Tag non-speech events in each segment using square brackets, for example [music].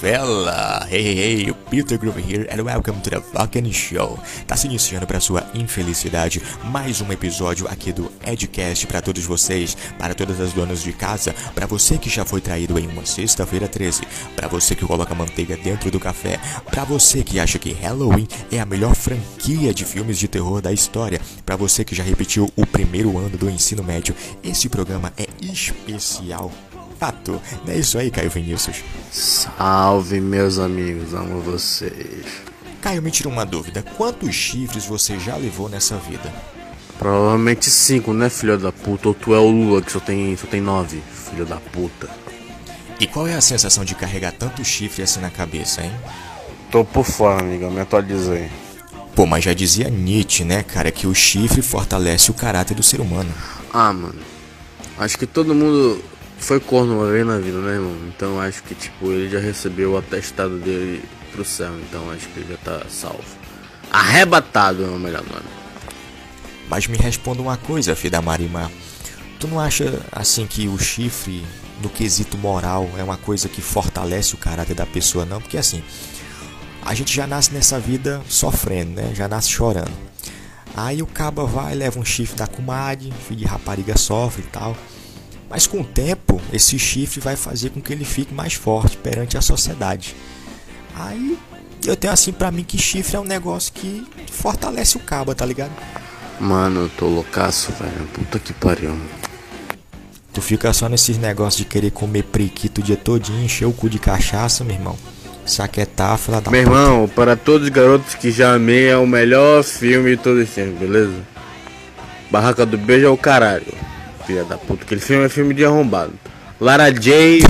fella? Hey, hey, hey, Peter Groove here and welcome to the fucking show. Tá se iniciando para sua infelicidade mais um episódio aqui do Edcast para todos vocês, para todas as donas de casa, para você que já foi traído em uma sexta-feira 13, para você que coloca manteiga dentro do café, para você que acha que Halloween é a melhor franquia de filmes de terror da história, para você que já repetiu o primeiro ano do ensino médio, esse programa é especial fato. Não é isso aí, Caio Vinícius? Salve, meus amigos, amo vocês. Caio, me tira uma dúvida. Quantos chifres você já levou nessa vida? Provavelmente cinco, né, filho da puta? Ou tu é o Lula que só tem, só tem nove, filho da puta. E qual é a sensação de carregar tanto chifre assim na cabeça, hein? Tô por fora, amiga, me atualizei. Pô, mas já dizia Nietzsche, né, cara, que o chifre fortalece o caráter do ser humano. Ah, mano. Acho que todo mundo foi corno uma vez na vida, né, irmão? Então acho que, tipo, ele já recebeu o atestado dele pro céu. Então acho que ele já tá salvo. Arrebatado é o melhor nome. Mas me responda uma coisa, filho da Marimar. Tu não acha, assim, que o chifre, no quesito moral, é uma coisa que fortalece o caráter da pessoa, não? Porque, assim, a gente já nasce nessa vida sofrendo, né? Já nasce chorando. Aí o caba vai, leva um chifre da comadre, filho de rapariga sofre e tal. Mas com o tempo, esse chifre vai fazer com que ele fique mais forte perante a sociedade. Aí eu tenho assim para mim que chifre é um negócio que fortalece o cabo, tá ligado? Mano, eu tô loucaço, velho. Puta que pariu. Tu fica só nesses negócios de querer comer prequito o dia todinho, encher o cu de cachaça, meu irmão. Saquetar, fila da Meu puta. irmão, para todos os garotos que já amei, é o melhor filme de todos os tempos, beleza? Barraca do Beijo é o caralho filha da puta. Aquele filme é filme de arrombado. Lara J. [laughs]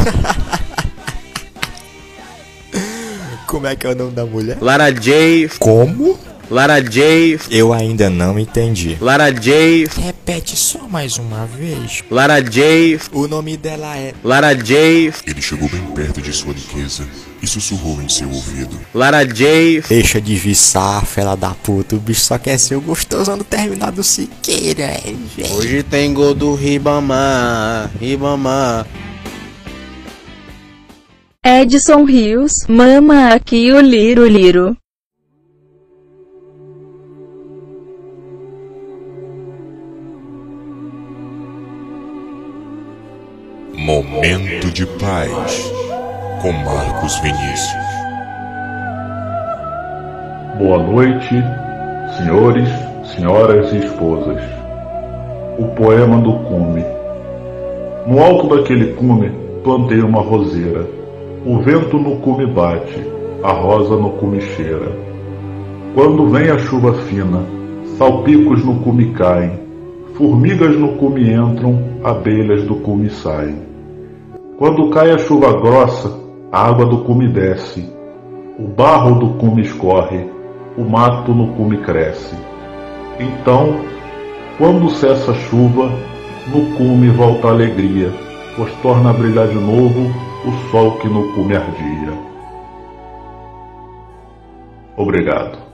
Como é que é o nome da mulher? Lara J. Como? Lara J. Eu ainda não entendi. Lara J. Repete só mais uma vez. Lara J. O nome dela é Lara J. Ele chegou bem perto de sua riqueza e sussurrou em seu ouvido. Lara J. Deixa de viçar, fela da puta. O bicho só quer ser o gostosão do terminado Siqueira, gente. Hoje tem gol do Ribamar, Ribamar. Edson Rios, mama aqui o Liro Liro. Momento de Paz, com Marcos Vinícius. Boa noite, senhores, senhoras e esposas. O poema do cume. No alto daquele cume plantei uma roseira. O vento no cume bate, a rosa no cume cheira. Quando vem a chuva fina, salpicos no cume caem, formigas no cume entram, abelhas do cume saem. Quando cai a chuva grossa, a água do cume desce, o barro do cume escorre, o mato no cume cresce. Então, quando cessa a chuva, no cume volta a alegria, pois torna a brilhar de novo o sol que no cume ardia. Obrigado.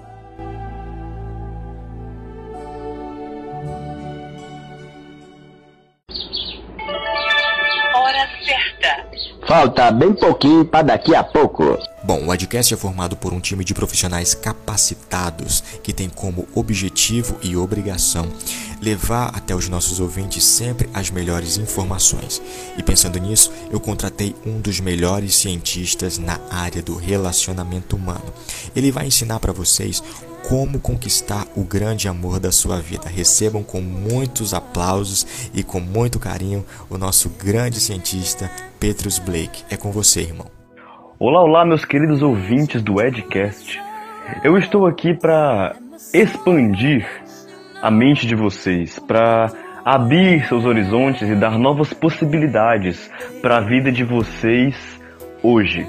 Falta bem pouquinho para daqui a pouco. Bom, o Adcast é formado por um time de profissionais capacitados que tem como objetivo e obrigação levar até os nossos ouvintes sempre as melhores informações. E pensando nisso, eu contratei um dos melhores cientistas na área do relacionamento humano. Ele vai ensinar para vocês como conquistar o grande amor da sua vida. Recebam com muitos aplausos e com muito carinho o nosso grande cientista Petrus Blake. É com você, irmão. Olá, olá, meus queridos ouvintes do Edcast. Eu estou aqui para expandir a mente de vocês, para abrir seus horizontes e dar novas possibilidades para a vida de vocês hoje.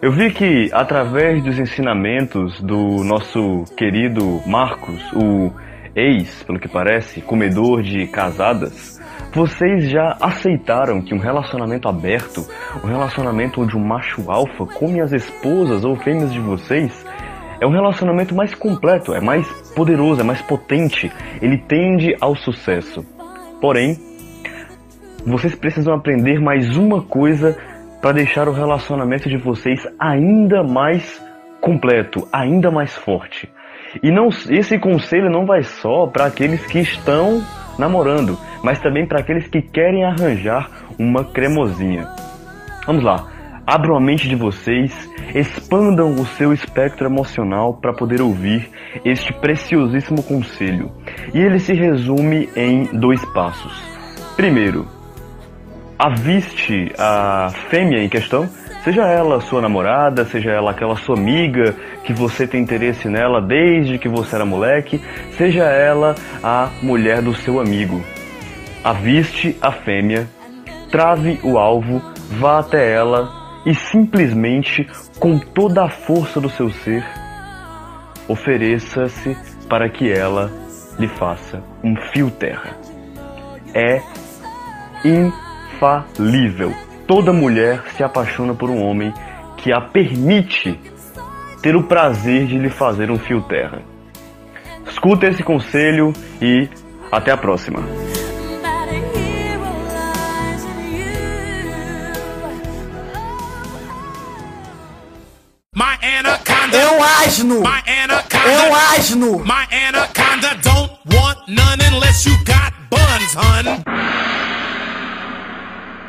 Eu vi que através dos ensinamentos do nosso querido Marcos, o ex, pelo que parece, comedor de casadas, vocês já aceitaram que um relacionamento aberto, um relacionamento onde um macho alfa come as esposas ou fêmeas de vocês, é um relacionamento mais completo, é mais poderoso, é mais potente, ele tende ao sucesso. Porém, vocês precisam aprender mais uma coisa para deixar o relacionamento de vocês ainda mais completo, ainda mais forte. E não, esse conselho não vai só para aqueles que estão namorando, mas também para aqueles que querem arranjar uma cremosinha. Vamos lá. Abram a mente de vocês, expandam o seu espectro emocional para poder ouvir este preciosíssimo conselho. E ele se resume em dois passos. Primeiro, aviste a fêmea em questão, seja ela sua namorada, seja ela aquela sua amiga que você tem interesse nela desde que você era moleque, seja ela a mulher do seu amigo. Aviste a fêmea, trave o alvo, vá até ela e simplesmente, com toda a força do seu ser, ofereça-se para que ela lhe faça um fio terra. É infalível. Toda mulher se apaixona por um homem que a permite ter o prazer de lhe fazer um fio terra. Escuta esse conselho e até a próxima. É um asno. É um asno. My anaconda don't want none unless you got buns, hun.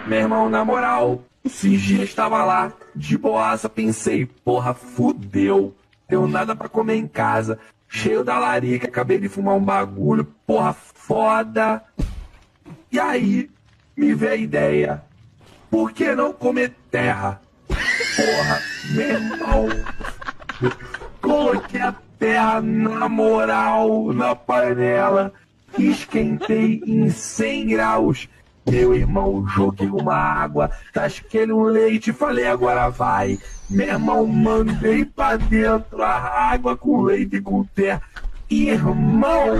Meu irmão, na moral, esses dias estava lá, de boaça, pensei, porra, fudeu. Deu nada pra comer em casa. Cheio da larica, acabei de fumar um bagulho, porra, foda. E aí, me veio a ideia. Por que não comer terra? Porra, meu irmão. Coloquei a terra na moral na panela. Esquentei em 100 graus. Meu irmão, joguei uma água, tasquei um leite, falei agora vai. Meu irmão, mandei pra dentro a água com leite e com terra. Irmão,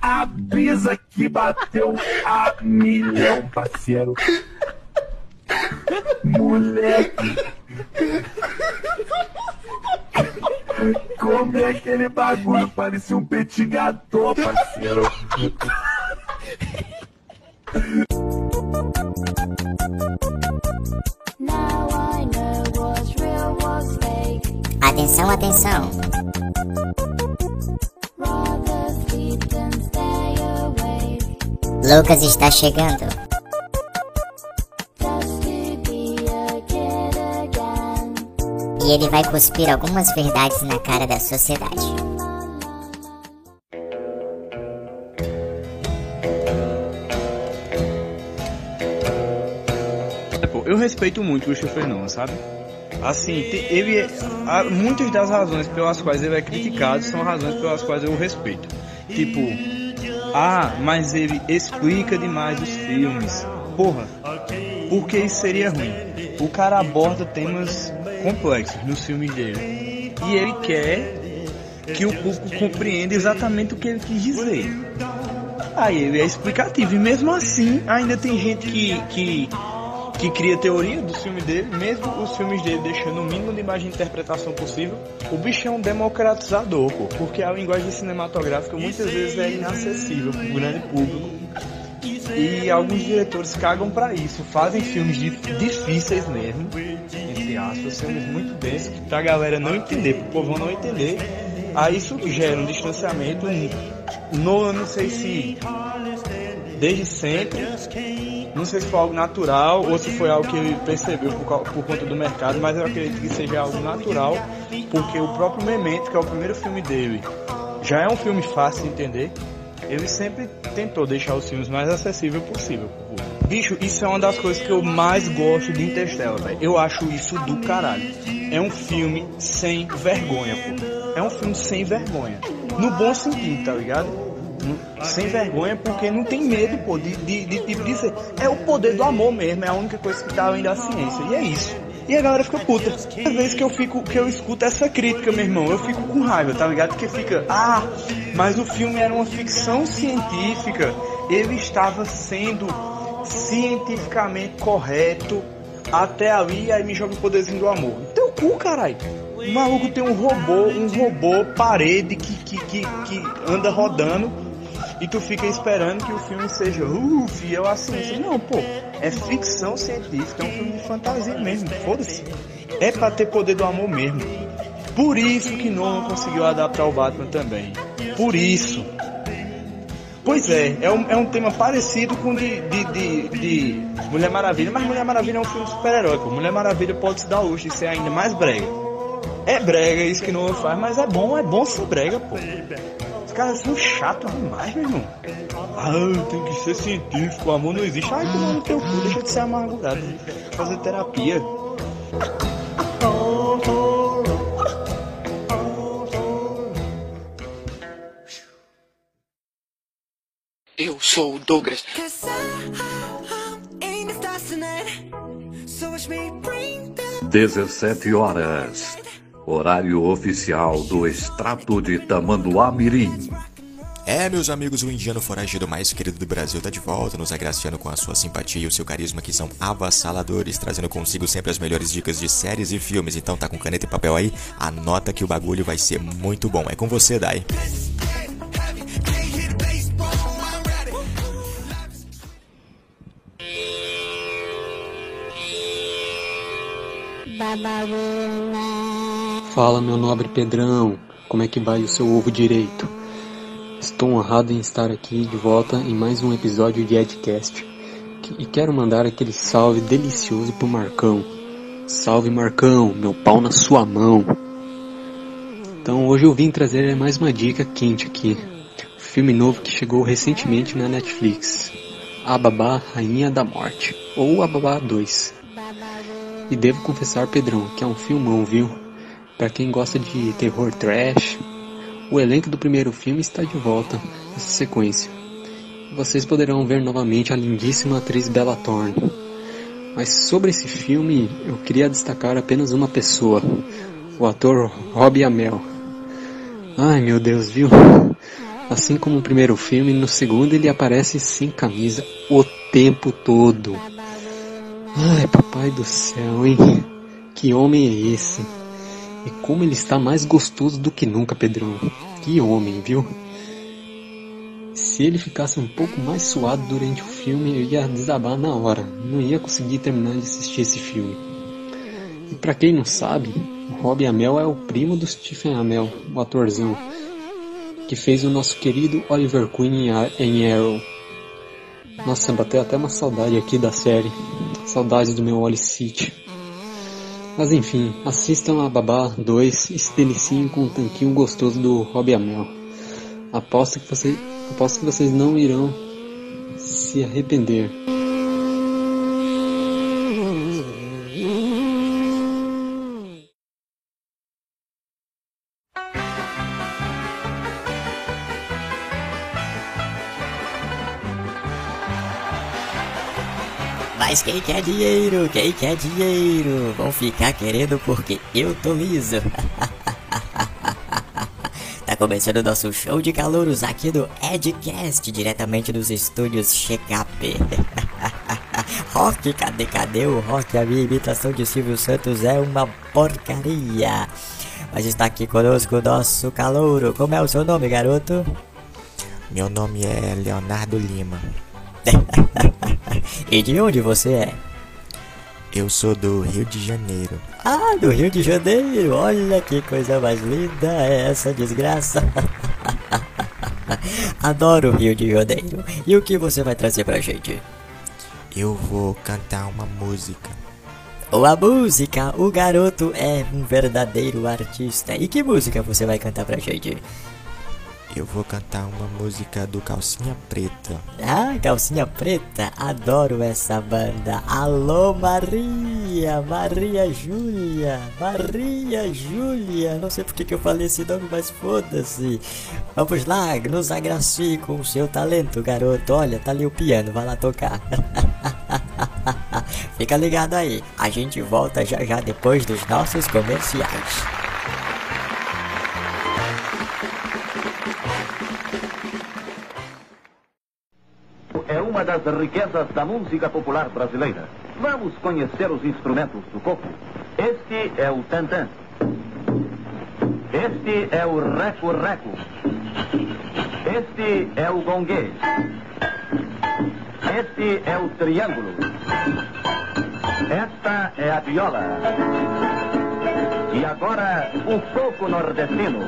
a brisa que bateu a milhão, parceiro. Moleque. Come aquele bagulho, parecia um gâteau, parceiro. Atenção, atenção. Lucas está chegando. E ele vai cuspir algumas verdades na cara da sociedade. Respeito muito o Fernando, sabe? Assim, ele há muitas das razões pelas quais ele é criticado são razões pelas quais eu o respeito. Tipo, ah, mas ele explica demais os filmes. Porra, porque isso seria ruim. O cara aborda temas complexos nos filmes dele. E ele quer que o público compreenda exatamente o que ele quis dizer. Aí ele é explicativo. E mesmo assim, ainda tem gente que, que que cria teoria do filme dele, mesmo os filmes dele deixando o mínimo de imagem de interpretação possível. O bicho é um democratizador, pô, porque a linguagem cinematográfica muitas vezes é inacessível para o grande público. E alguns diretores cagam para isso, fazem filmes difíceis mesmo, entre aspas, filmes muito densos, pra galera não entender, pro povo não entender. Aí isso gera um distanciamento. No, não sei se desde sempre não sei se foi algo natural ou se foi algo que ele percebeu por, por conta do mercado, mas eu acredito que seja algo natural, porque o próprio Memento, que é o primeiro filme dele, já é um filme fácil de entender. Ele sempre tentou deixar os filmes mais acessíveis possível. Bicho, isso é uma das coisas que eu mais gosto de Interstellar, velho. Eu acho isso do caralho. É um filme sem vergonha, pô. É um filme sem vergonha. No bom sentido, tá ligado? Sem vergonha porque não tem medo, pô, de, de, de, de dizer. É o poder do amor mesmo, é a única coisa que tá além da ciência. E é isso. E a galera fica puta. Às vezes que eu fico, que eu escuto essa crítica, meu irmão, eu fico com raiva, tá ligado? Porque fica, ah, mas o filme era uma ficção científica, ele estava sendo cientificamente correto até ali, aí me joga o poderzinho do amor. Teu cu, caralho. O maluco tem um robô, um robô parede que, que, que, que anda rodando e tu fica esperando que o filme seja uh, fiel à. Não, pô. É ficção científica, é um filme de fantasia mesmo, foda-se. É pra ter poder do amor mesmo. Por isso que Nolan conseguiu adaptar o Batman também. Por isso. Pois é, é um, é um tema parecido com de, de, de, de Mulher Maravilha, mas Mulher Maravilha é um filme super-herói. Mulher Maravilha pode se dar hoje e ser ainda mais brega. É brega isso que Nolan faz, mas é bom, é bom ser brega, pô. Caras são chatos demais, meu irmão. Ah, tem que ser científico, o amor não existe. Ai, que no teu cu, deixa de ser amargurado. Fazer terapia. Eu sou o Douglas. 17 horas. Horário oficial do extrato de Tamanduá Mirim. É, meus amigos, o indiano foragido mais querido do Brasil tá de volta, nos agraciando com a sua simpatia e o seu carisma que são avassaladores, trazendo consigo sempre as melhores dicas de séries e filmes. Então tá com caneta e papel aí, anota que o bagulho vai ser muito bom. É com você, Dai. Fala, meu nobre Pedrão, como é que vai o seu ovo direito? Estou honrado em estar aqui de volta em mais um episódio de Edcast e quero mandar aquele salve delicioso pro Marcão. Salve Marcão, meu pau na sua mão. Então hoje eu vim trazer mais uma dica quente aqui. Um filme novo que chegou recentemente na Netflix. A Babá Rainha da Morte, ou A Babá 2. E devo confessar, Pedrão, que é um filmão, viu? Para quem gosta de terror trash, o elenco do primeiro filme está de volta nessa sequência. Vocês poderão ver novamente a lindíssima atriz Bella Thorne. Mas sobre esse filme, eu queria destacar apenas uma pessoa, o ator Robbie Amell. Ai meu Deus, viu? Assim como no primeiro filme, no segundo ele aparece sem camisa o tempo todo. Ai, papai do céu, hein? Que homem é esse? E como ele está mais gostoso do que nunca, Pedrão. Que homem, viu? Se ele ficasse um pouco mais suado durante o filme, eu ia desabar na hora. Não ia conseguir terminar de assistir esse filme. E para quem não sabe, o Robbie Amell é o primo do Stephen Amell, o atorzão, que fez o nosso querido Oliver Queen em Arrow. Nossa, bateu até uma saudade aqui da série. Saudades do meu Oli City. Mas enfim, assistam a Babá 2 e com um tanquinho gostoso do Robbie Amell. Aposto que, você, aposto que vocês não irão se arrepender. Mas quem quer dinheiro? Quem quer dinheiro? Vão ficar querendo porque eu tô liso. [laughs] tá começando o nosso show de calouros aqui do Edcast, diretamente dos estúdios Checkup. [laughs] rock, cadê, cadê o rock? A minha imitação de Silvio Santos é uma porcaria. Mas está aqui conosco o nosso calouro. Como é o seu nome, garoto? Meu nome é Leonardo Lima. [laughs] e de onde você é? Eu sou do Rio de Janeiro. Ah, do Rio de Janeiro! Olha que coisa mais linda é essa desgraça! [laughs] Adoro o Rio de Janeiro. E o que você vai trazer pra gente? Eu vou cantar uma música. Uma música! O garoto é um verdadeiro artista. E que música você vai cantar pra gente? Eu vou cantar uma música do Calcinha Preta. Ah, Calcinha Preta, adoro essa banda. Alô Maria, Maria Júlia, Maria Júlia. Não sei porque que eu falei esse nome, mas foda-se. Vamos lá, nos agracie com o seu talento, garoto. Olha, tá ali o piano, vai lá tocar. [laughs] Fica ligado aí, a gente volta já já depois dos nossos comerciais. Riquezas da música popular brasileira. Vamos conhecer os instrumentos do coco. Este é o tantã. Este é o reco-reco. Este é o gongue. Este é o triângulo. Esta é a viola. E agora, o coco nordestino.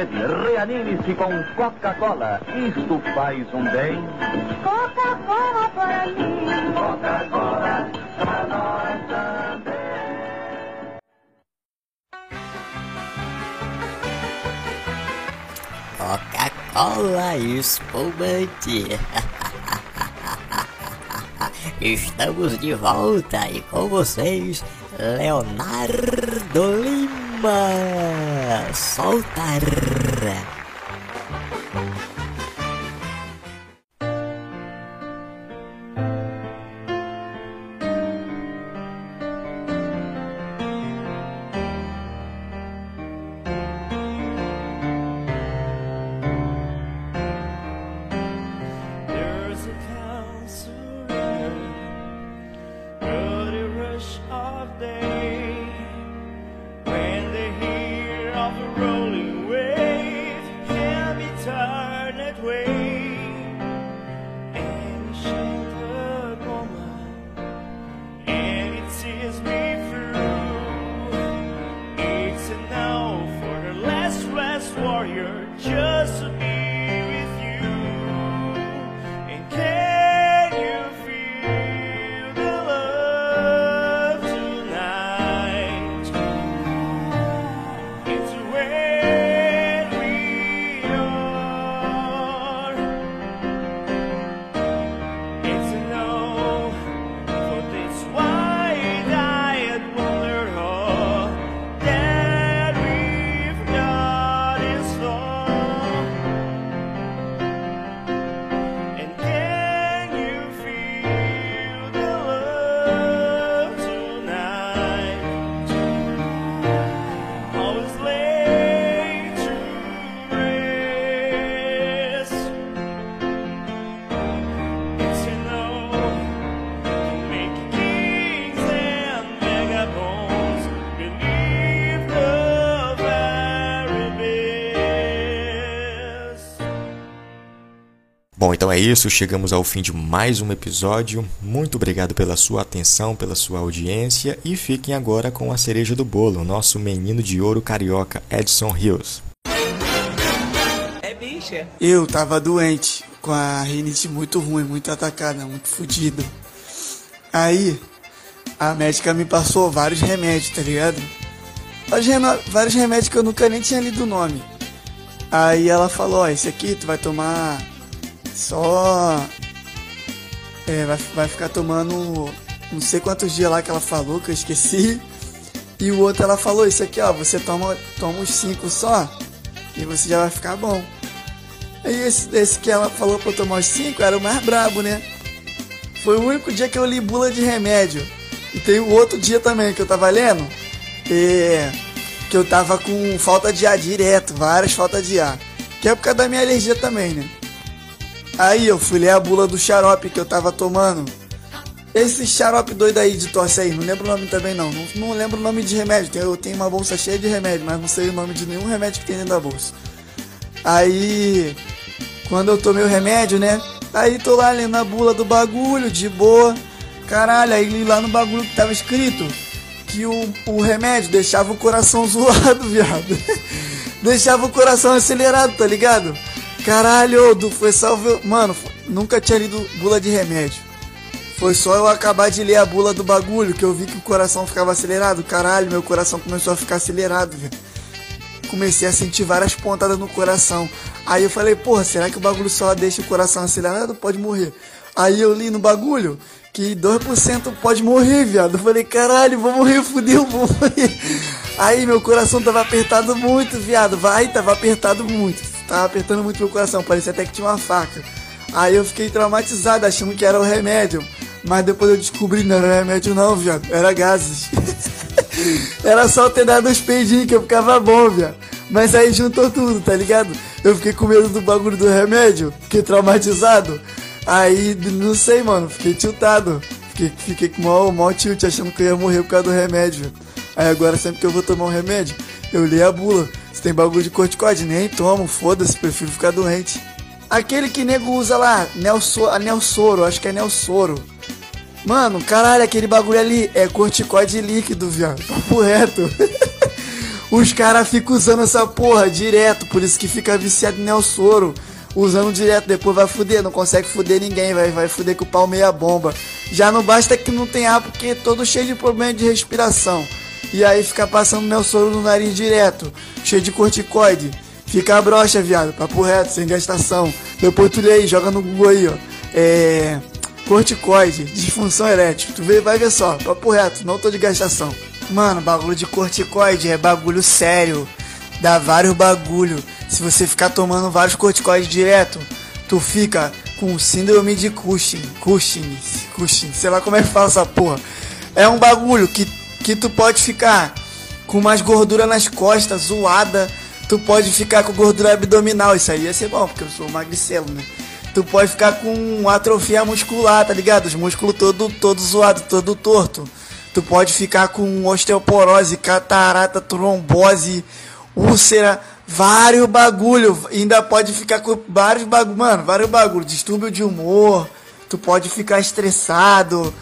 Sede, reanime-se com Coca-Cola. Isto faz um bem. Coca-Cola para mim. Coca-Cola pra nós também. Coca-Cola espumante. [laughs] Estamos de volta e com vocês, Leonardo Lima. Soltar. Então é isso. Chegamos ao fim de mais um episódio. Muito obrigado pela sua atenção, pela sua audiência e fiquem agora com a cereja do bolo, o nosso menino de ouro carioca, Edson Rios. É bicha. Eu tava doente, com a rinite muito ruim, muito atacada, muito fodido. Aí, a médica me passou vários remédios, tá ligado? Vários remédios que eu nunca nem tinha lido o nome. Aí ela falou, ó, esse aqui tu vai tomar só... É, vai, vai ficar tomando não sei quantos dias lá que ela falou, que eu esqueci. E o outro ela falou, isso aqui ó, você toma, toma uns cinco só e você já vai ficar bom. Aí esse, esse que ela falou pra eu tomar os cinco era o mais brabo, né? Foi o único dia que eu li bula de remédio. E tem o outro dia também que eu tava lendo. é, que eu tava com falta de ar direto, várias faltas de ar. Que é por causa da minha alergia também, né? Aí eu fui ler a bula do xarope que eu tava tomando. Esse xarope doido aí de tosse aí, não lembro o nome também não. Não, não lembro o nome de remédio. Eu tenho uma bolsa cheia de remédio, mas não sei o nome de nenhum remédio que tem dentro da bolsa. Aí, quando eu tomei o remédio, né? Aí tô lá lendo a bula do bagulho, de boa. Caralho, aí li lá no bagulho que tava escrito que o, o remédio deixava o coração [laughs] zoado, viado. [laughs] deixava o coração acelerado, tá ligado? Caralho, Du, foi salvo. Mano, nunca tinha lido bula de remédio. Foi só eu acabar de ler a bula do bagulho que eu vi que o coração ficava acelerado. Caralho, meu coração começou a ficar acelerado, velho. Comecei a sentir várias pontadas no coração. Aí eu falei, porra, será que o bagulho só deixa o coração acelerado? Pode morrer. Aí eu li no bagulho que 2% pode morrer, viado. Eu falei, caralho, vou morrer, fudeu, vou morrer. Aí meu coração tava apertado muito, viado. Vai, tava apertado muito. Tava apertando muito meu coração, parecia até que tinha uma faca. Aí eu fiquei traumatizado, achando que era o remédio. Mas depois eu descobri, não era remédio não, viado. Era gases. [laughs] era só ter dado uns peidinhos que eu ficava bom, viado. Mas aí juntou tudo, tá ligado? Eu fiquei com medo do bagulho do remédio, fiquei traumatizado. Aí, não sei, mano, fiquei tiltado. Fiquei, fiquei com maior, maior tilt, achando que eu ia morrer por causa do remédio. Aí agora, sempre que eu vou tomar um remédio, eu li a bula. Se tem bagulho de corticóide, nem tomo, foda-se, prefiro ficar doente. Aquele que nego usa lá, Nelso, a Nelsoro, acho que é Nelsoro. Mano, caralho, aquele bagulho ali é corticóide líquido, viado. Papo reto. [laughs] Os caras ficam usando essa porra direto, por isso que fica viciado em Nelsoro. Usando direto, depois vai fuder, não consegue fuder ninguém, vai, vai fuder com o pau meia bomba. Já não basta que não tem ar, porque é todo cheio de problema de respiração. E aí fica passando Nelsoro no nariz direto, cheio de corticoide. Fica broxa, viado, papo reto, sem gastação. Depois tu lê aí, joga no Google aí, ó. É. Corticoide, disfunção erétil. Tu vê, vai ver só, papo reto, não tô de gastação. Mano, bagulho de corticoide é bagulho sério. Dá vários bagulho. Se você ficar tomando vários corticoides direto, tu fica com síndrome de Cushing. Cushing, Cushing, sei lá como é que fala essa porra. É um bagulho que, que tu pode ficar com mais gordura nas costas, zoada. Tu pode ficar com gordura abdominal. Isso aí ia ser bom, porque eu sou magricelo, né? Tu pode ficar com atrofia muscular, tá ligado? Os músculos todo, todo zoado, todo torto. Tu pode ficar com osteoporose, catarata, trombose, úlcera, vários bagulho. Ainda pode ficar com vários bagulho, mano, vários bagulho. Distúrbio de humor, tu pode ficar estressado.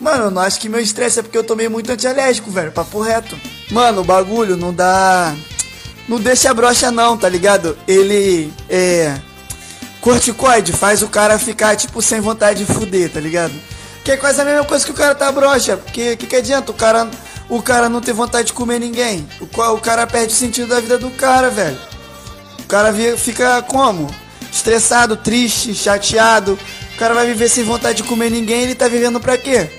Mano, eu não acho que meu estresse é porque eu tomei muito antialérgico, velho, papo reto. Mano, o bagulho não dá. Não deixa brocha não, tá ligado? Ele é. Corticoide faz o cara ficar, tipo, sem vontade de fuder, tá ligado? Que é quase a mesma coisa que o cara tá broxa. Porque que, que adianta o cara, o cara não ter vontade de comer ninguém? O, o cara perde o sentido da vida do cara, velho. O cara fica como? Estressado, triste, chateado. O cara vai viver sem vontade de comer ninguém, ele tá vivendo pra quê?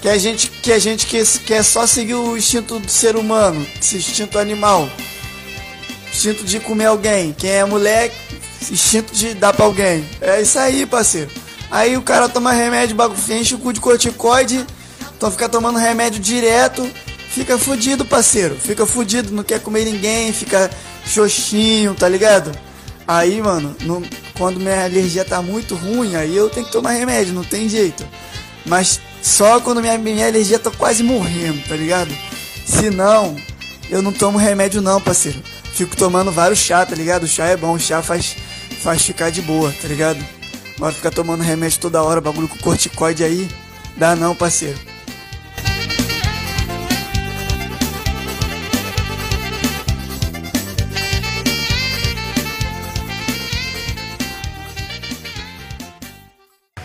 Que a gente que a gente quer, quer só seguir o instinto do ser humano, esse instinto animal. Instinto de comer alguém. Quem é mulher, instinto de dar pra alguém. É isso aí, parceiro. Aí o cara toma remédio, bagulho, enche o cu de corticoide, então fica tomando remédio direto, fica fudido, parceiro. Fica fudido, não quer comer ninguém, fica xoxinho, tá ligado? Aí, mano, não, quando minha alergia tá muito ruim, aí eu tenho que tomar remédio, não tem jeito. Mas só quando minha, minha alergia tá quase morrendo, tá ligado? Se não, eu não tomo remédio não, parceiro. Fico tomando vários chá, tá ligado? O chá é bom, o chá faz, faz ficar de boa, tá ligado? Mas ficar tomando remédio toda hora, bagulho com corticoide aí, dá não, parceiro.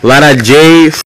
Lara J